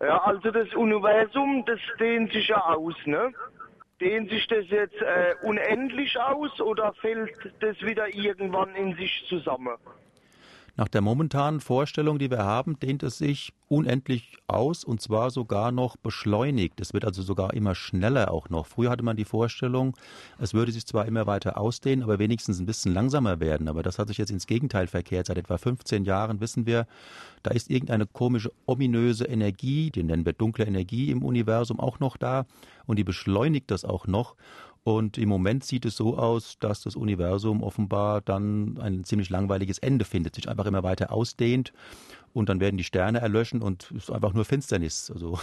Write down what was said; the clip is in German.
Ja, also das Universum, das dehnt sich ja aus, ne? Dehnt sich das jetzt äh, unendlich aus oder fällt das wieder irgendwann in sich zusammen? Nach der momentanen Vorstellung, die wir haben, dehnt es sich unendlich aus und zwar sogar noch beschleunigt. Es wird also sogar immer schneller auch noch. Früher hatte man die Vorstellung, es würde sich zwar immer weiter ausdehnen, aber wenigstens ein bisschen langsamer werden. Aber das hat sich jetzt ins Gegenteil verkehrt. Seit etwa 15 Jahren wissen wir, da ist irgendeine komische, ominöse Energie, die nennen wir dunkle Energie im Universum auch noch da und die beschleunigt das auch noch. Und im Moment sieht es so aus, dass das Universum offenbar dann ein ziemlich langweiliges Ende findet, sich einfach immer weiter ausdehnt und dann werden die Sterne erlöschen und es ist einfach nur Finsternis. Also